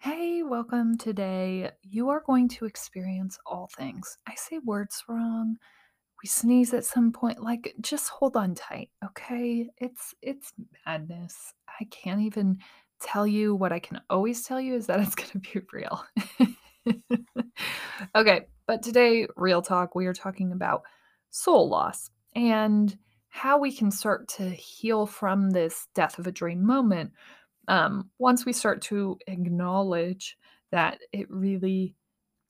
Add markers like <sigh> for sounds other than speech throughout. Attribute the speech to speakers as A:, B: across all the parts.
A: Hey, welcome today. You are going to experience all things. I say words wrong. We sneeze at some point. Like, just hold on tight, okay? It's it's madness. I can't even tell you what I can always tell you is that it's <laughs> going to be real. okay, but today, real talk, we are talking about soul loss and how we can start to heal from this death of a dream moment um, once we start to acknowledge that it really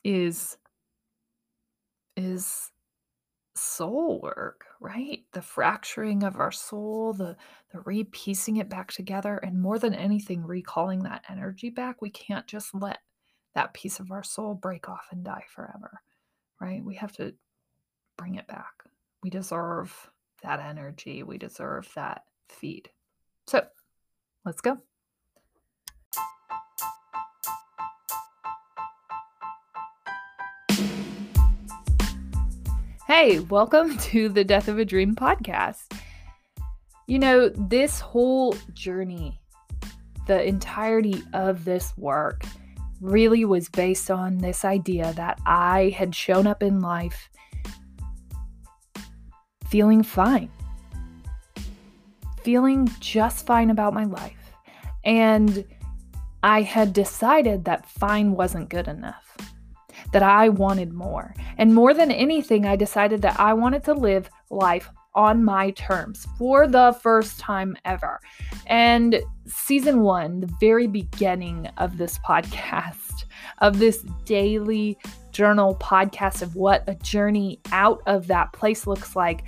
A: is is soul work right? The fracturing of our soul the the repiecing it back together and more than anything recalling that energy back we can't just let that piece of our soul break off and die forever right? We have to bring it back. We deserve that energy. We deserve that feed. So let's go Hey, welcome <laughs> to the Death of a Dream podcast. You know, this whole journey, the entirety of this work, really was based on this idea that I had shown up in life feeling fine, feeling just fine about my life. And I had decided that fine wasn't good enough that I wanted more. And more than anything, I decided that I wanted to live life on my terms for the first time ever. And season one, the very beginning of this podcast, <laughs> of this daily journal podcast of what a journey out of that place looks like.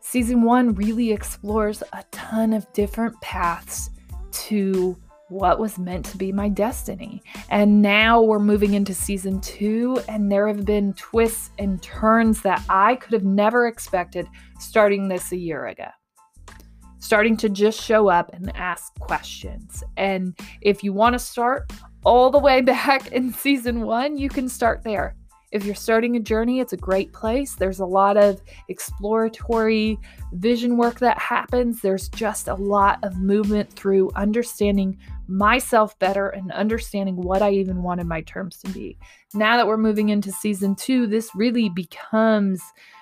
A: Season one really explores a ton of different paths to what was meant to be my destiny. And now we're moving into season two, and there have been twists and turns that I could have never expected starting this a year ago. Starting to just show up and ask questions. And if you want to start all the way <laughs> back in season one, you can start there. If you're starting a journey, it's a great place. There's a lot of exploratory vision work that happens. There's just a lot of movement through understanding myself better and understanding what I even wanted my terms to be. Now that we're moving into season two, this really becomes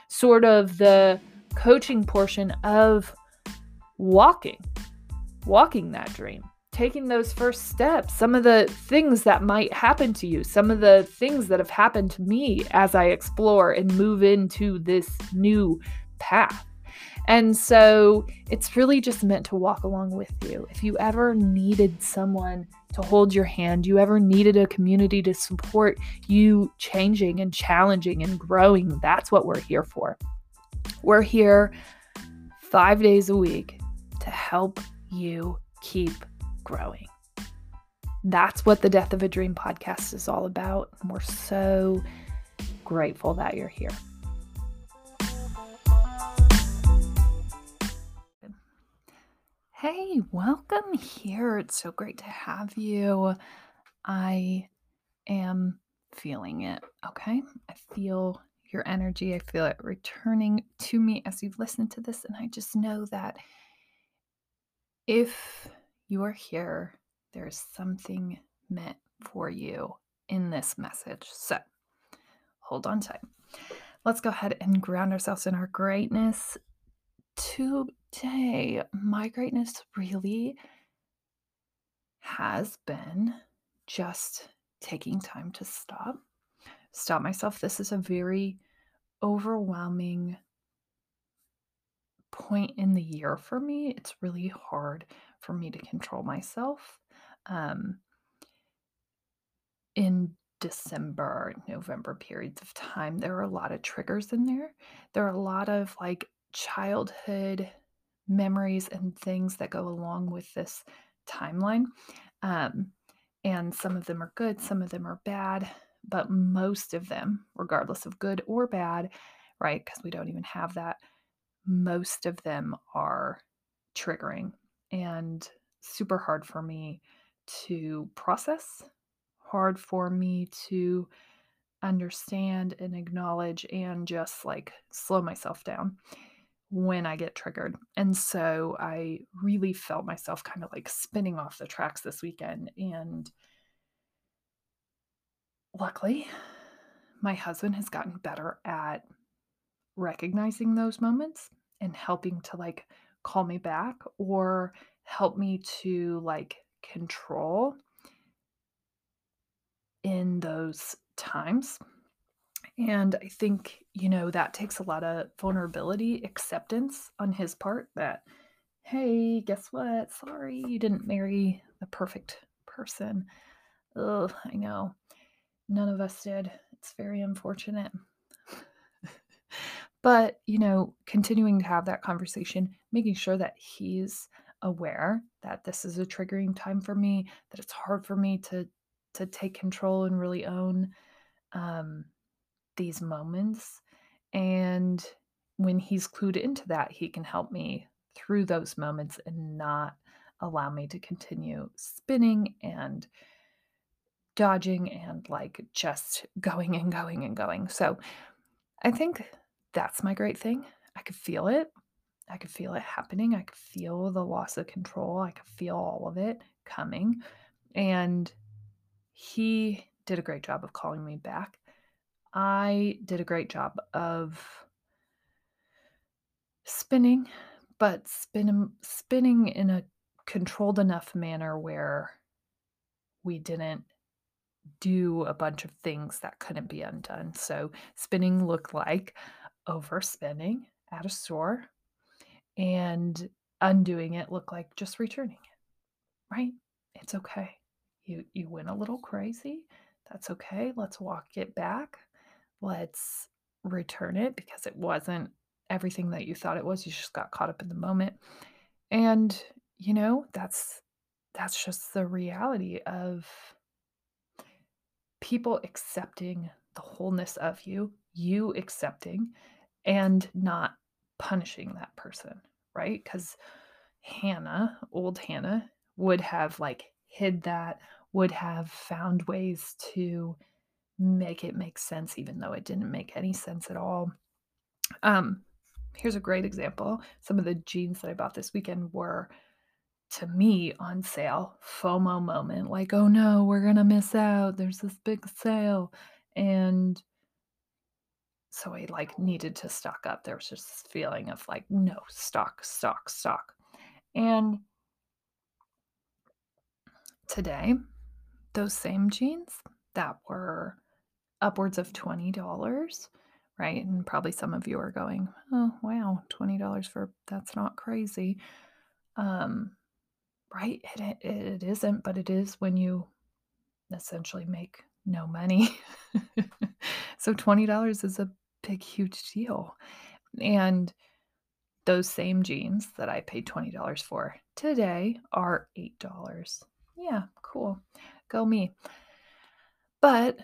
A: sort of the coaching portion of walking, walking that dream, taking those first steps, some of the things that might happen to you, some of the things that have happened to me as I explore and move into this new path. And so it's really just meant to walk along with you. If you ever needed someone to hold your hand, you ever needed a community to support you changing and challenging and growing, that's what we're here for. We're here five days a week to help you keep growing. That's what the Death of a Dream podcast is all about. And we're so grateful that you're here. Hey, welcome here. It's so great to have you. I am feeling it. Okay. I feel your energy. I feel it returning to me as you've listened to this. And I just know that if you are here, there's something meant for you in this message. So hold on tight. Let's go ahead and ground ourselves in our greatness today, my greatness really has been just taking time to stop, stop myself. This is a very overwhelming point in the year for me. It's really hard for me to control myself. Um, in December, November periods of time, there are a lot of triggers in there. There are a lot of like childhood memories and things that go along with this timeline. Um, and some of them are good, some of them are bad, but most of them, regardless of good or bad, right? Because we don't even have that, most of them are triggering and super hard for me to process, hard for me to understand and acknowledge and just like slow myself down when I get triggered. And so I really felt myself kind of like spinning off the tracks this weekend and luckily, my husband has gotten better at recognizing those moments and helping to like call me back or help me to like control in those times. And I think, you know, that takes a lot of vulnerability, acceptance on his part that, hey, guess what? Sorry, you didn't marry the perfect person. Ugh, I know. None of us did. It's very unfortunate. But, you know, continuing to have that conversation, making sure that he's aware that this is a triggering time for me, that it's hard for me to to take control and really own um, these moments. And when he's clued into that, he can help me through those moments and not allow me to continue spinning and dodging and like just going and going and going. So I think that's my great thing. I could feel it. I could feel it happening. I could feel the loss of control. I could feel all of it coming. And he did a great job of calling me back. I did a great job of spinning, but spin, spinning in a controlled enough manner where we didn't do a bunch of things that couldn't be undone. So, spinning looked like overspending at a store, and undoing it looked like just returning it. Right? It's okay. You you went a little crazy. That's okay. Let's walk it back. Let's return it because it wasn't everything that you thought it was. You just got caught up in the moment. And you know, that's that's just the reality of people accepting the wholeness of you, you accepting and not punishing that person, right? Cuz Hannah, old Hannah, would have like hid that, would have found ways to make it make sense even though it didn't make any sense at all. Um here's a great example. Some of the jeans that I bought this weekend were to me on sale, FOMO moment, like, oh no, we're gonna miss out. There's this big sale. And so I like needed to stock up. There was just this feeling of like, no, stock, stock, stock. And today, those same jeans that were upwards of $20, right? And probably some of you are going, oh, wow, $20 for that's not crazy. Um, right? It, it isn't, but it is when you essentially make no money. <laughs> so $20 is a big, huge deal. And those same jeans that I paid $20 for today are $8. Yeah, cool. Go me. But,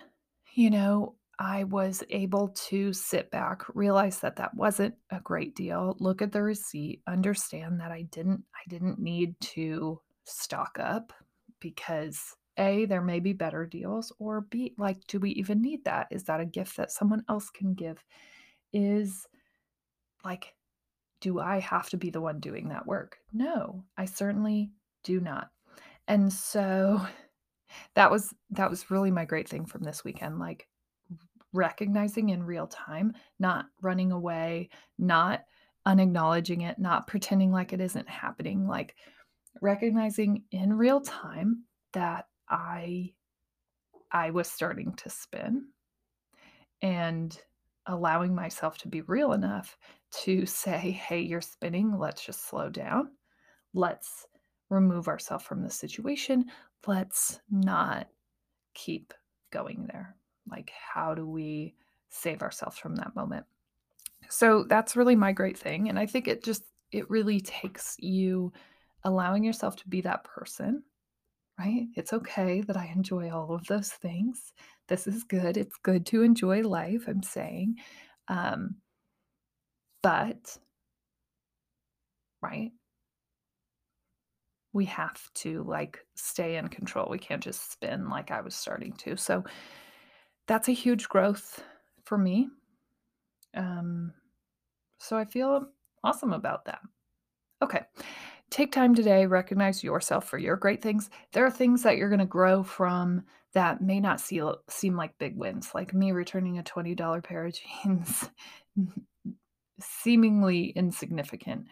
A: you know, I was able to sit back, realize that that wasn't a great deal, look at the receipt, understand that I didn't I didn't need to stock up because A there may be better deals or B like do we even need that? Is that a gift that someone else can give? Is like do I have to be the one doing that work? No, I certainly do not. And so <laughs> that was that was really my great thing from this weekend like recognizing in real time, not running away, not unacknowledging it, not pretending like it isn't happening, like recognizing in real time that I I was starting to spin and allowing myself to be real enough to say, "Hey, you're spinning. Let's just slow down. Let's remove ourselves from the situation. Let's not keep going there." Like, how do we save ourselves from that moment? So that's really my great thing. And I think it just, it really takes you allowing yourself to be that person, right? It's okay that I enjoy all of those things. This is good. It's good to enjoy life, I'm saying. Um, but, right? We have to like stay in control. We can't just spin like I was starting to. So, that's a huge growth for me. Um, so I feel awesome about that. Okay. Take time today, recognize yourself for your great things. There are things that you're going to grow from that may not see, seem like big wins, like me returning a $20 pair of <laughs> jeans, seemingly insignificant,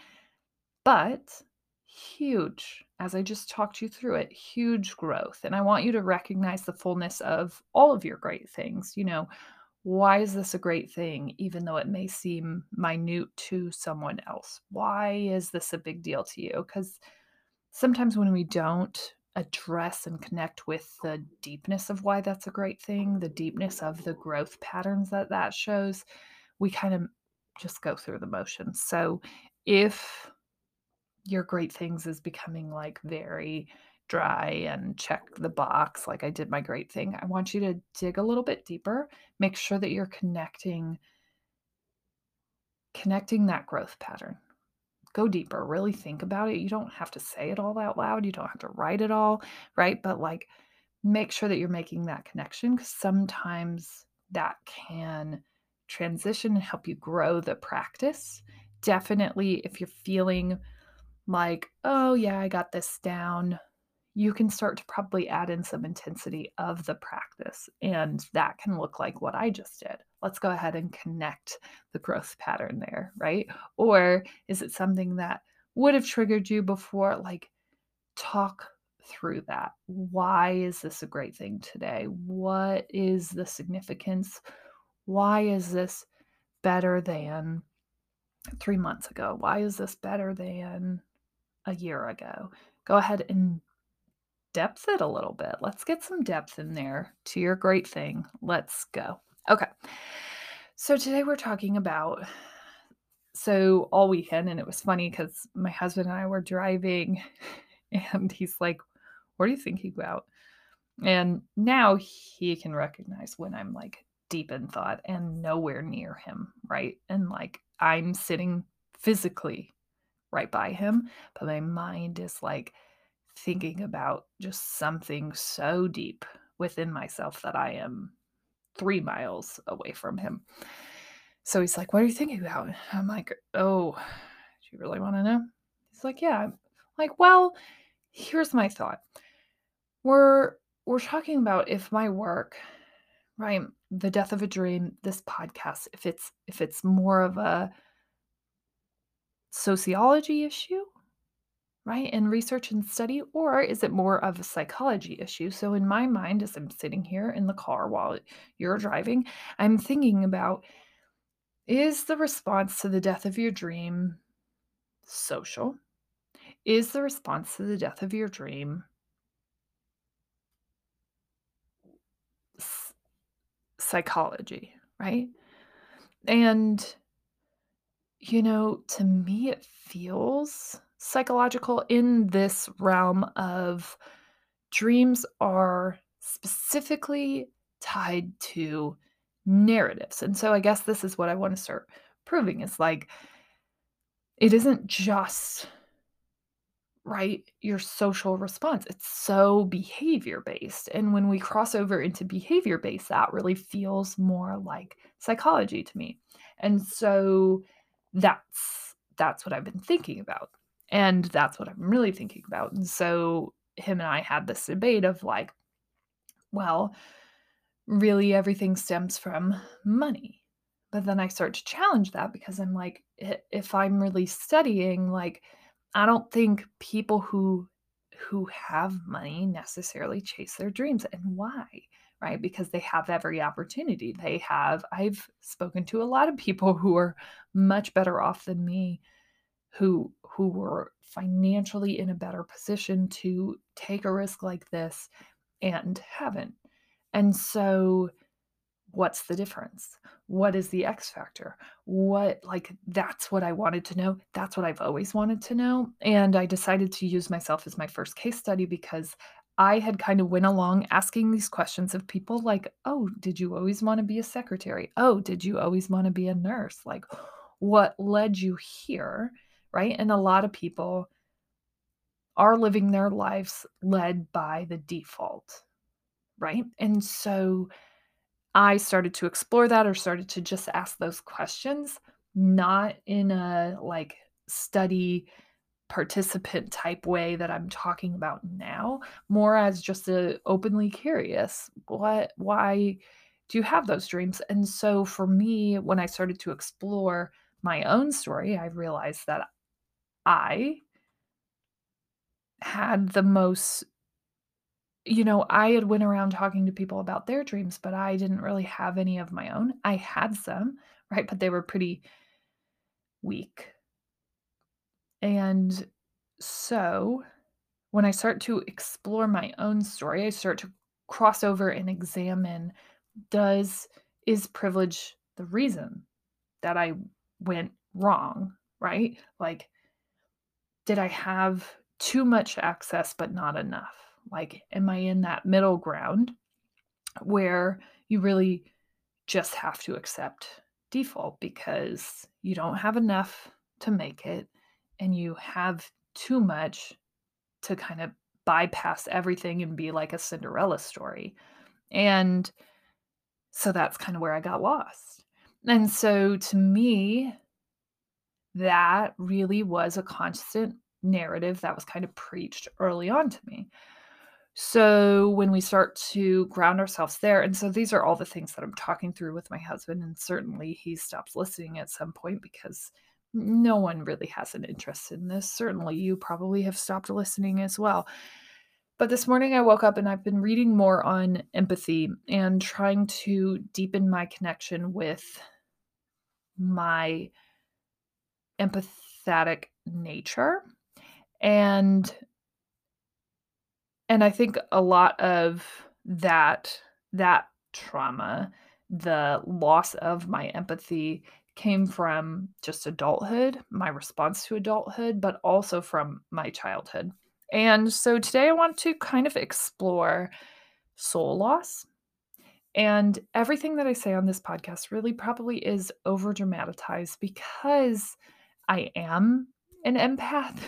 A: but huge, as I just talked you through it, huge growth. And I want you to recognize the fullness of all of your great things. You know, why is this a great thing, even though it may seem minute to someone else? Why is this a big deal to you? Because sometimes when we don't address and connect with the deepness of why that's a great thing, the deepness of the growth patterns that that shows, we kind of just go through the motions. So if your great things is becoming like very dry and check the box like I did my great thing. I want you to dig a little bit deeper. Make sure that you're connecting connecting that growth pattern. Go deeper, really think about it. You don't have to say it all out loud. You don't have to write it all, right? But like make sure that you're making that connection cuz sometimes that can transition and help you grow the practice. Definitely if you're feeling like, oh, yeah, I got this down, you can start to probably add in some intensity of the practice. And that can look like what I just did. Let's go ahead and connect the growth pattern there, right? Or is it something that would have triggered you before? Like, talk through that. Why is this a great thing today? What is the significance? Why is this better than three months ago? Why is this better than a year ago. Go ahead and depth it a little bit. Let's get some depth in there to your great thing. Let's go. Okay. So today we're talking about so all weekend and it was funny cuz my husband and I were driving <laughs> and he's like, "What are you thinking about?" And now he can recognize when I'm like deep in thought and nowhere near him, right? And like I'm sitting physically right by him, but my mind is like thinking about just something so deep within myself that I am three miles away from him. So he's like, What are you thinking about? I'm like, Oh, do you really want to know? He's like, Yeah. I'm like, well, here's my thought. We're we're talking about if my work, right, the death of a dream, this podcast, if it's if it's more of a sociology issue, right? in research and study, or is it more of a psychology issue? So, in my mind, as I'm sitting here in the car while you're driving, I'm thinking about is the response to the death of your dream social? Is the response to the death of your dream psychology, right? And you know, to me, it feels psychological in this realm of dreams are specifically tied to narratives. And so I guess this is what I want to start proving is like, it isn't just right your social response it's so behavior based and when we cross over into behavior based that really feels more like psychology to me and so that's that's what I've been thinking about. And that's what I'm really thinking about. And so him and I had this debate of like, well, really everything stems from money. But then I start to challenge that because I'm like, if I'm really studying, like, I don't think people who who have money necessarily chase their dreams. And why? right? Because they have every opportunity. They have, I've spoken to a lot of people who are much better off than me who who were financially in a better position to take a risk like this and haven't. And so what's the difference? What is the X factor? What like that's what I wanted to know. That's what I've always wanted to know and I decided to use myself as my first case study because I had kind of went along asking these questions of people like, "Oh, did you always want to be a secretary? Oh, did you always want to be a nurse? Like what led you here?" Right? And a lot of people are living their lives led by the default. Right? And so I started to explore that or started to just ask those questions, not in a like study participant type way that I'm talking about now, more as just a openly curious. What why do you have those dreams? And so for me, when I started to explore my own story, I realized that I had the most you know, I had went around talking to people about their dreams, but I didn't really have any of my own. I had some, right? But they were pretty weak. And so when I start to explore my own story, I start to cross over and examine does is privilege the reason that I went wrong, right? Like did I have too much access but not enough? Like am I in that middle ground where you really just have to accept default because you don't have enough to make it and you have too much to kind of bypass everything and be like a Cinderella story. And so that's kind of where I got lost. And so to me, that really was a constant narrative that was kind of preached early on to me. So when we start to ground ourselves there, and so these are all the things that I'm talking through with my husband, and certainly he stops listening at some point because no one really has an interest in this. Certainly you probably have stopped listening as well. But this morning I woke up and I've been reading more on empathy and trying to deepen my connection with my empathetic nature. And and I think a lot of that that trauma, the loss of my empathy came from just adulthood, my response to adulthood, but also from my childhood. And so today I want to kind of explore soul loss. And everything that I say on this podcast really probably is over dramatized because I am an empath.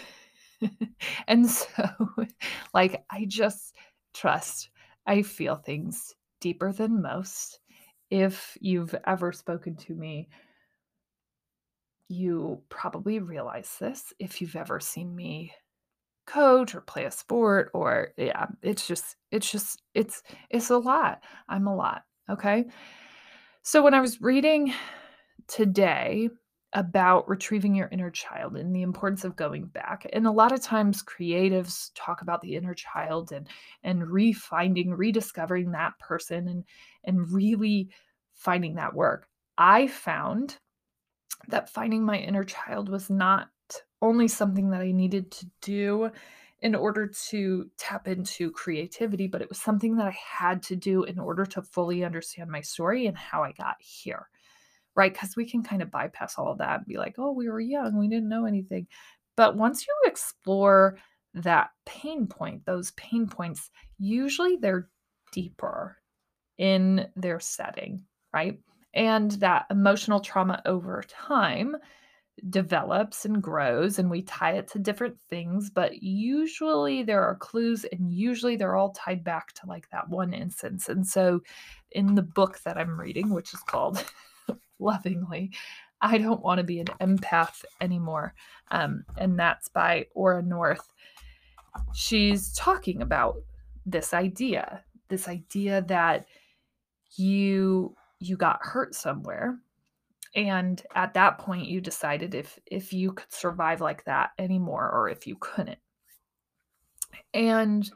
A: <laughs> and so, <laughs> like, I just trust I feel things deeper than most. If you've ever spoken to me, you probably realize this. If you've ever seen me coach or play a sport or yeah, it's just it's just it's it's a lot. I'm a lot, okay? So when I was reading today about retrieving your inner child and the importance of going back. And a lot of times creatives talk about the inner child and and refinding, rediscovering that person and and really finding that work. I found that finding my inner child was not only something that I needed to do in order to tap into creativity, but it was something that I had to do in order to fully understand my story and how I got here right? Because we can kind of bypass all of that and be like, oh, we were young, we didn't know anything. But once you explore that pain point, those pain points, usually they're deeper in their setting, right? And that emotional trauma over time develops and grows, and we tie it to different things. But usually there are clues, and usually they're all tied back to like that one instance. And so in the book that I'm reading, which is called <laughs> <laughs> lovingly. I don't want to be an empath anymore. Um, and that's by Ora North. She's talking about this idea, this idea that you you got hurt somewhere and at that point you decided if if you could survive like that anymore or if you couldn't and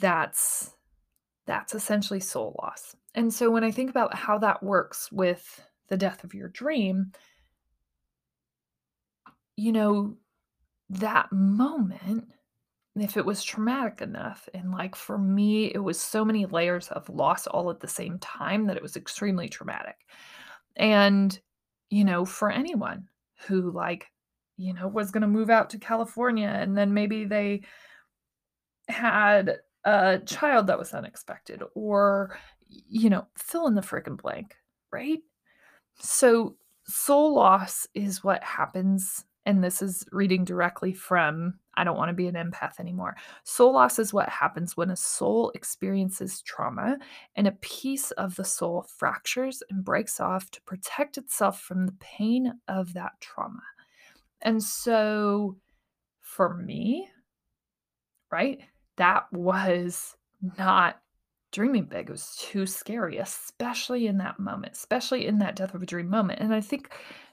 A: that's that's essentially soul loss and so when I think about how that works with the death of your dream, you know, that moment, if it was traumatic enough, and like for me, it was so many layers of loss all at the same time that it was extremely traumatic. And, you know, for anyone who like, you know, was going to move out to California and then maybe they had a child that was unexpected or you know, fill in the freaking blank, right? So, soul loss is what happens. And this is reading directly from I Don't Want to Be an Empath Anymore. Soul loss is what happens when a soul experiences trauma and a piece of the soul fractures and breaks off to protect itself from the pain of that trauma. And so, for me, right, that was not dreaming big. Was too scary, especially in that moment, especially in that death of a dream moment. And I think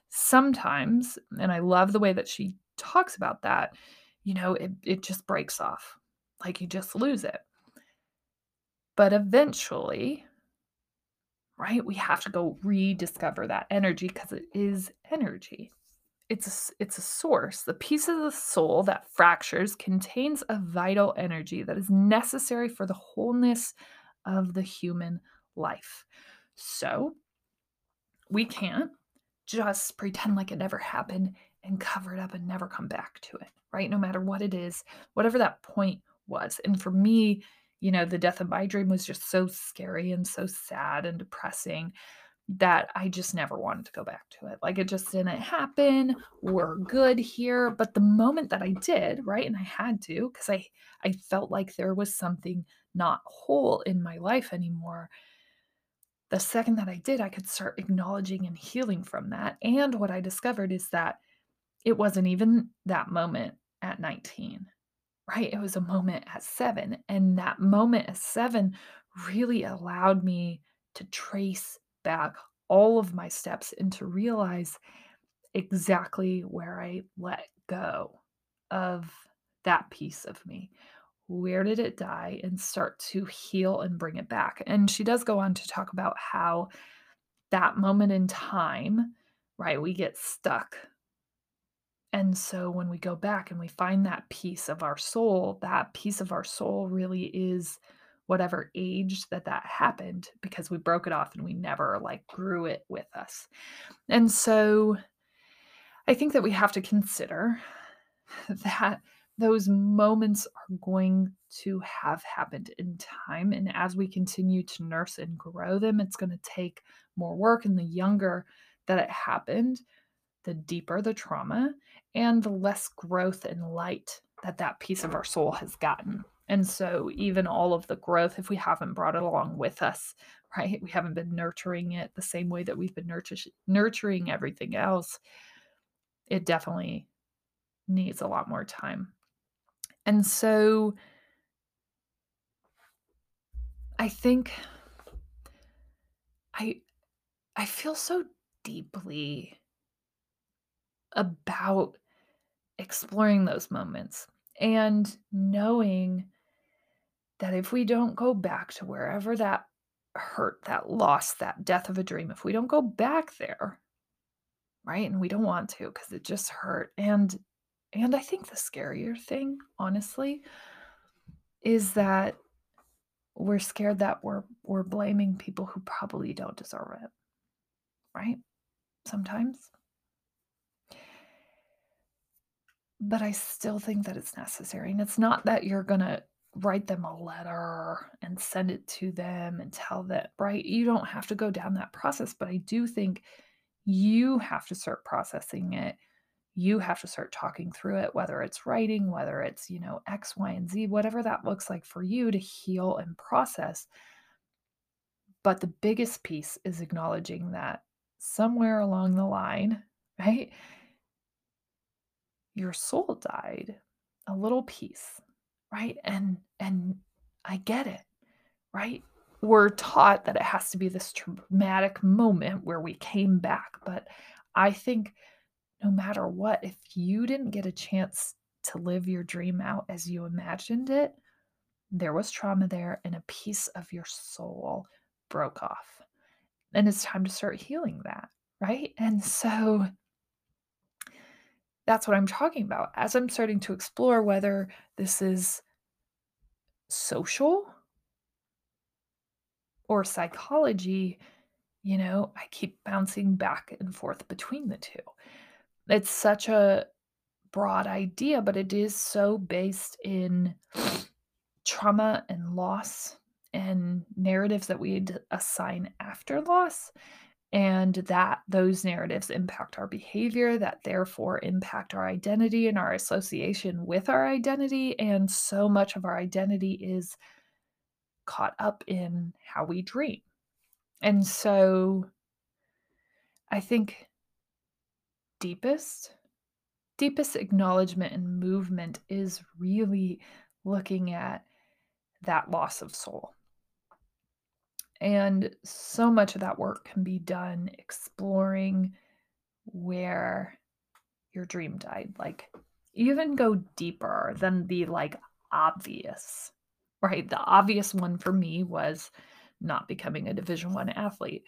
A: sometimes, and I love the way that she talks about that, you know, it, it just breaks off. Like you just lose it. But eventually, right, we have to go rediscover that energy because it is energy. It's a, it's a source. The piece of the soul that fractures contains a vital energy that is necessary for the wholeness of the human life. So we can't just pretend like it never happened and cover it up and never come back to it, right? No matter what it is, whatever that point was. And for me, you know, the death of my dream was just so scary and so sad and depressing that I just never wanted to go back to it. Like it just didn't happen. We're good here. But the moment that I did, right, and I had to, because I I felt like there was something not whole in my life anymore. The second that I did, I could start acknowledging and healing from that. And what I discovered is that it wasn't even that moment at 19, right? It was a moment at seven. And that moment at seven really allowed me to trace back all of my steps and to realize exactly where I let go of that piece of me. Where did it die? And start to heal and bring it back. And she does go on to talk about how that moment in time, right, we get stuck. And so when we go back and we find that piece of our soul, that piece of our soul really is whatever age that that happened because we broke it off and we never like grew it with us. And so I think that we have to consider <laughs> that those moments are going to have happened in time. And as we continue to nurse and grow them, it's going to take more work. And the younger that it happened, the deeper the trauma and the less growth and light that that piece of our soul has gotten. And so, even all of the growth, if we haven't brought it along with us, <laughs> right, we haven't been nurturing it the same way that we've been nurtur- nurturing everything else, it definitely needs a lot more time. And so, I think I I feel so deeply about exploring those moments and knowing that if we don't go back to wherever that hurt, that loss, that death of a dream, if we don't go back there, right? And we don't want to because it just hurt. And and I think the scarier thing, honestly, is that we're scared that we're we're blaming people who probably don't deserve it. Right? Sometimes. But I still think that it's necessary. And it's not that you're going to write them a letter and send it to them and tell that, right? You don't have to go down that process. But I do think you have to start processing it. You have to start talking through it, whether it's writing, whether it's, you know, X, Y, and Z, whatever that looks like for you to heal and process. But the biggest piece is acknowledging that somewhere along the line, <laughs> right? Your soul died, a little piece right? And and i get it right? We're taught that it has to be this traumatic moment where we came back but i think no matter what if you didn't get a chance to live your dream out as you imagined it there was trauma there and a piece of your soul broke off. And it's time to start healing that right? And so that's what I'm talking about. As I'm starting to explore whether this is social or psychology, you know, I keep bouncing back and forth between the two. It's such a broad idea, but it is so based in trauma and loss and narratives that we assign after loss and that those narratives impact our behavior, that therefore impact our identity and our association with our identity. And so much of our identity is caught up in how we dream. And so I think deepest deepest acknowledgement and movement is really looking at that loss of soul. And so much of that work can be done exploring where your dream died. Like, even go deeper than the like obvious, right? The obvious one for me was not becoming a Division One athlete.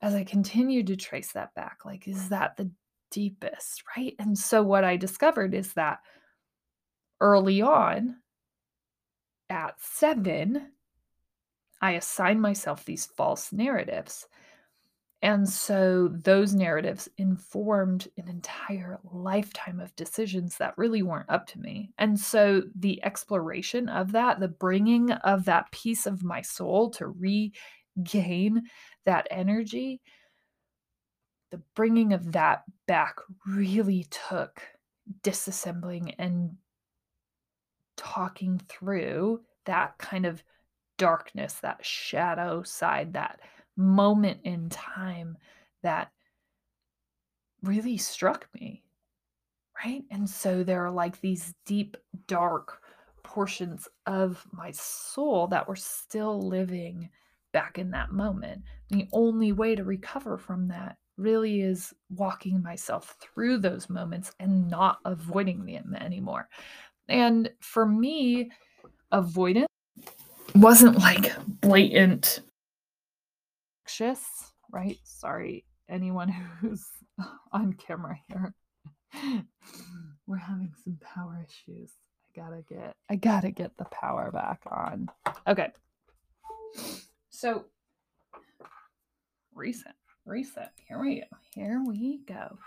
A: As I continued to trace that back, like, is that the deepest, right? And so what I discovered is that early on, at seven, I assigned myself these false narratives. And so those narratives informed an entire lifetime of decisions that really weren't up to me. And so the exploration of that, the bringing of that piece of my soul to regain that energy, the bringing of that back really took disassembling and talking through that kind of darkness, that shadow side, that moment in time that really struck me. Right. And so there are like these deep, dark portions of my soul that were still living back in that moment. The only way to recover from that really is walking myself through those moments and not avoiding them anymore. And for me, avoidance wasn't like blatant right? Sorry, anyone who's <laughs> on camera here. <laughs> We're having some power issues. I gotta get I gotta get the power back on. Okay. So reset, reset. Here we go. Here we go.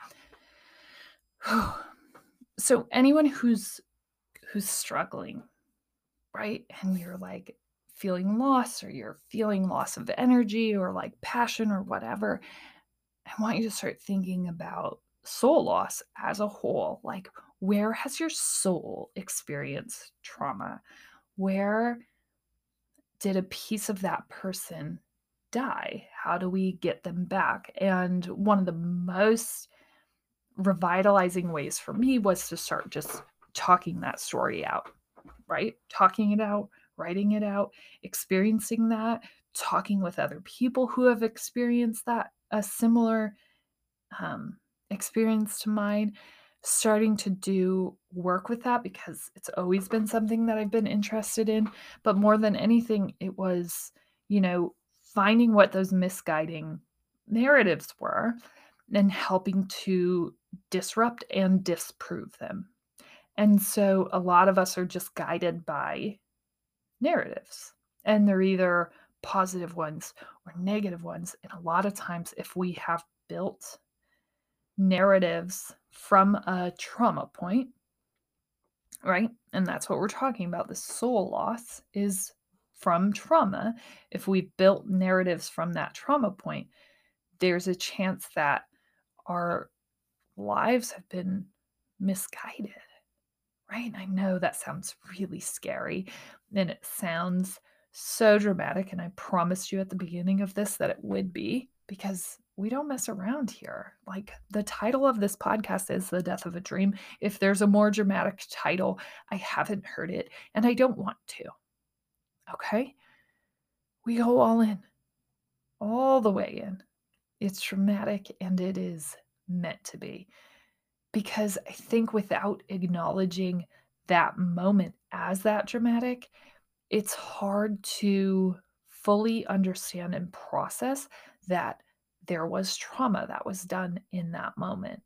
A: so anyone who's who's struggling, right? And you're like, feeling loss or you're feeling loss of energy or like passion or whatever, I want you to start thinking about soul loss as a whole. Like, where has your soul experienced trauma? Where did a piece of that person die? How do we get them back? And one of the most revitalizing ways for me was to start just talking that story out, right? Talking it out, writing it out, experiencing that, talking with other people who have experienced that, a similar um, experience to mine, starting to do work with that because it's always been something that I've been interested in. But more than anything, it was, you know, finding what those misguiding narratives were and helping to disrupt and disprove them. And so a lot of us are just guided by narratives. And they're either positive ones or negative ones. And a lot of times, if we have built narratives from a trauma point, right? And that's what we're talking about. The soul loss is from trauma. If we built narratives from that trauma point, there's a chance that our lives have been misguided right? I know that sounds really scary and it sounds so dramatic. And I promised you at the beginning of this that it would be because we don't mess around here. Like the title of this podcast is The Death of a Dream. If there's a more dramatic title, I haven't heard it and I don't want to. Okay? We go all in, all the way in. It's dramatic and it is meant to be because I think without acknowledging that moment as that dramatic, it's hard to fully understand and process that there was trauma that was done in that moment.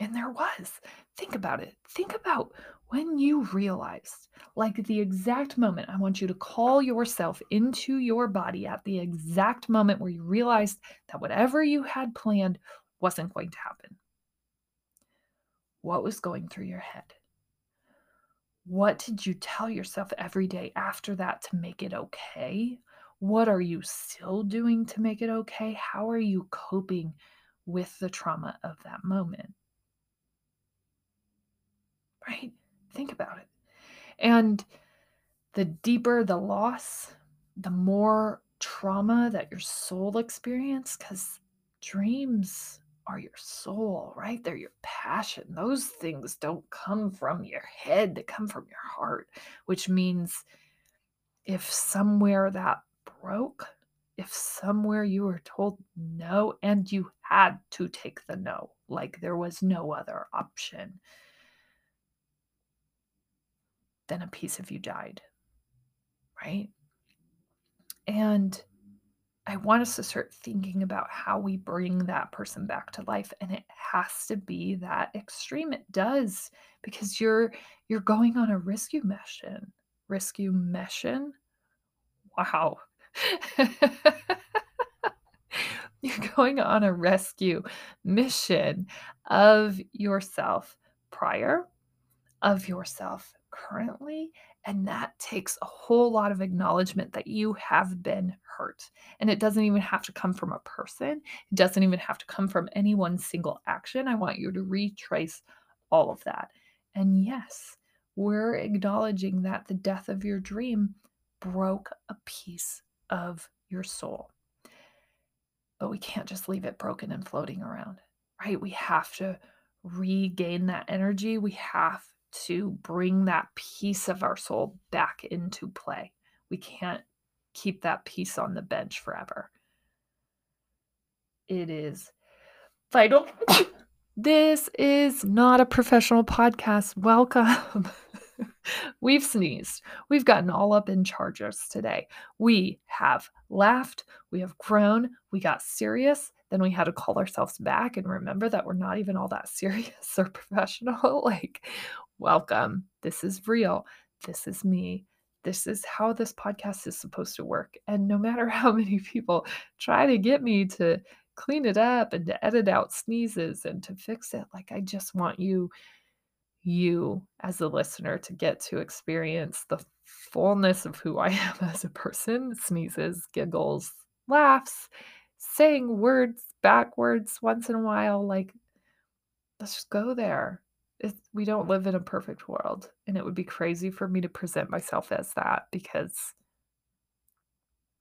A: And there was. Think about it. Think about when you realized, like the exact moment, I want you to call yourself into your body at the exact moment where you realized that whatever you had planned wasn't going to happen what was going through your head? What did you tell yourself every day after that to make it okay? What are you still doing to make it okay? How are you coping with the trauma of that moment? Right? Think about it. And the deeper the loss, the more trauma that your soul experienced, because dreams are your soul, right? They're your passion. Those things don't come from your head, they come from your heart, which means if somewhere that broke, if somewhere you were told no and you had to take the no, like there was no other option, then a piece of you died, right? And I want us to start thinking about how we bring that person back to life and it has to be that extreme it does because you're you're going on a rescue mission. Rescue mission? Wow. <laughs> you're going on a rescue mission of yourself prior, of yourself currently, and that takes a whole lot of acknowledgement that you have been hurt. And it doesn't even have to come from a person, it doesn't even have to come from any one single action. I want you to retrace all of that. And yes, we're acknowledging that the death of your dream broke a piece of your soul. But we can't just leave it broken and floating around, right? We have to regain that energy. We have to bring that piece of our soul back into play. We can't keep that piece on the bench forever. It is vital. <laughs> this is not a professional podcast. Welcome. <laughs> We've sneezed. We've gotten all up in charges today. We have laughed. We have grown. We got serious. Then we had to call ourselves back and remember that we're not even all that <laughs> serious or professional. like, welcome. This is real. This is me. This is how this podcast is supposed to work. And no matter <laughs> how many people try to get me to clean it up and to edit out sneezes and to fix it, like I just want you, you as a listener, to get to experience the fullness of who I <laughs> am as a person sneezes, giggles, laughs, saying words backwards once in a while. Like, let's just go there it, we don't live in a perfect world and it would be crazy for me to present myself as that because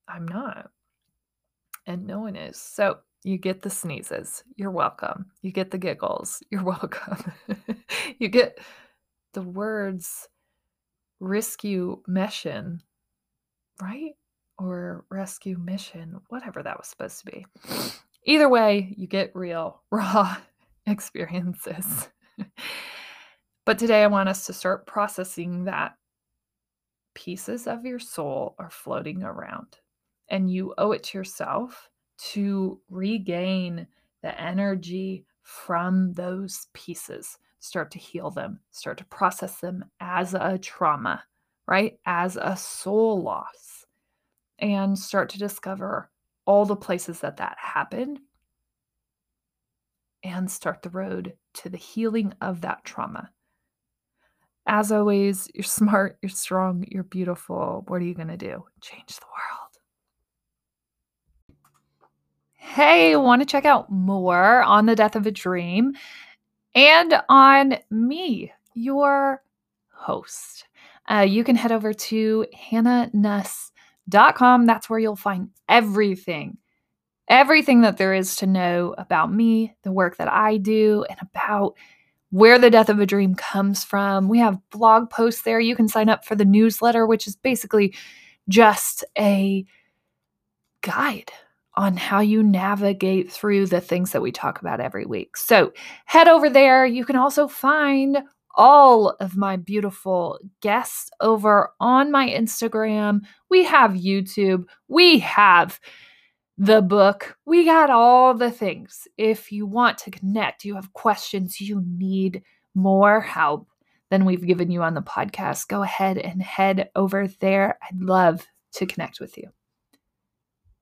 A: I'm not and no one is. So you get the sneezes, you're welcome. You get the giggles, <laughs> you're welcome. you get the words rescue mission, right? Or rescue mission, whatever that was supposed to be. Either way, you get real, <laughs> raw experiences. But today I want us to start processing that pieces of your soul are floating around. And you owe it to yourself to regain the energy from those pieces, start to heal them, start to process them as a trauma, right? As a soul loss, and start to discover all the places that that happened and start the road to the healing of that trauma. As always, you're smart, you're strong, you're beautiful. What are you going to do? Change the world. Hey, want to check out more on the death of a dream and on me, your host? Uh, you can head over to hannanuss.com. That's where you'll find everything everything that there is to know about me, the work that I do, and about where the death of a dream comes from. We have blog posts there. You can sign up for the newsletter, which is basically just a guide on how you navigate through the things that we talk about every week. So head over there. You can also find all of my beautiful guests over on my Instagram. We have YouTube. We have the book. We got all the things. If you want to connect, you have questions, you need more help than we've given you on the podcast, go ahead and head over there. I'd love to connect with you.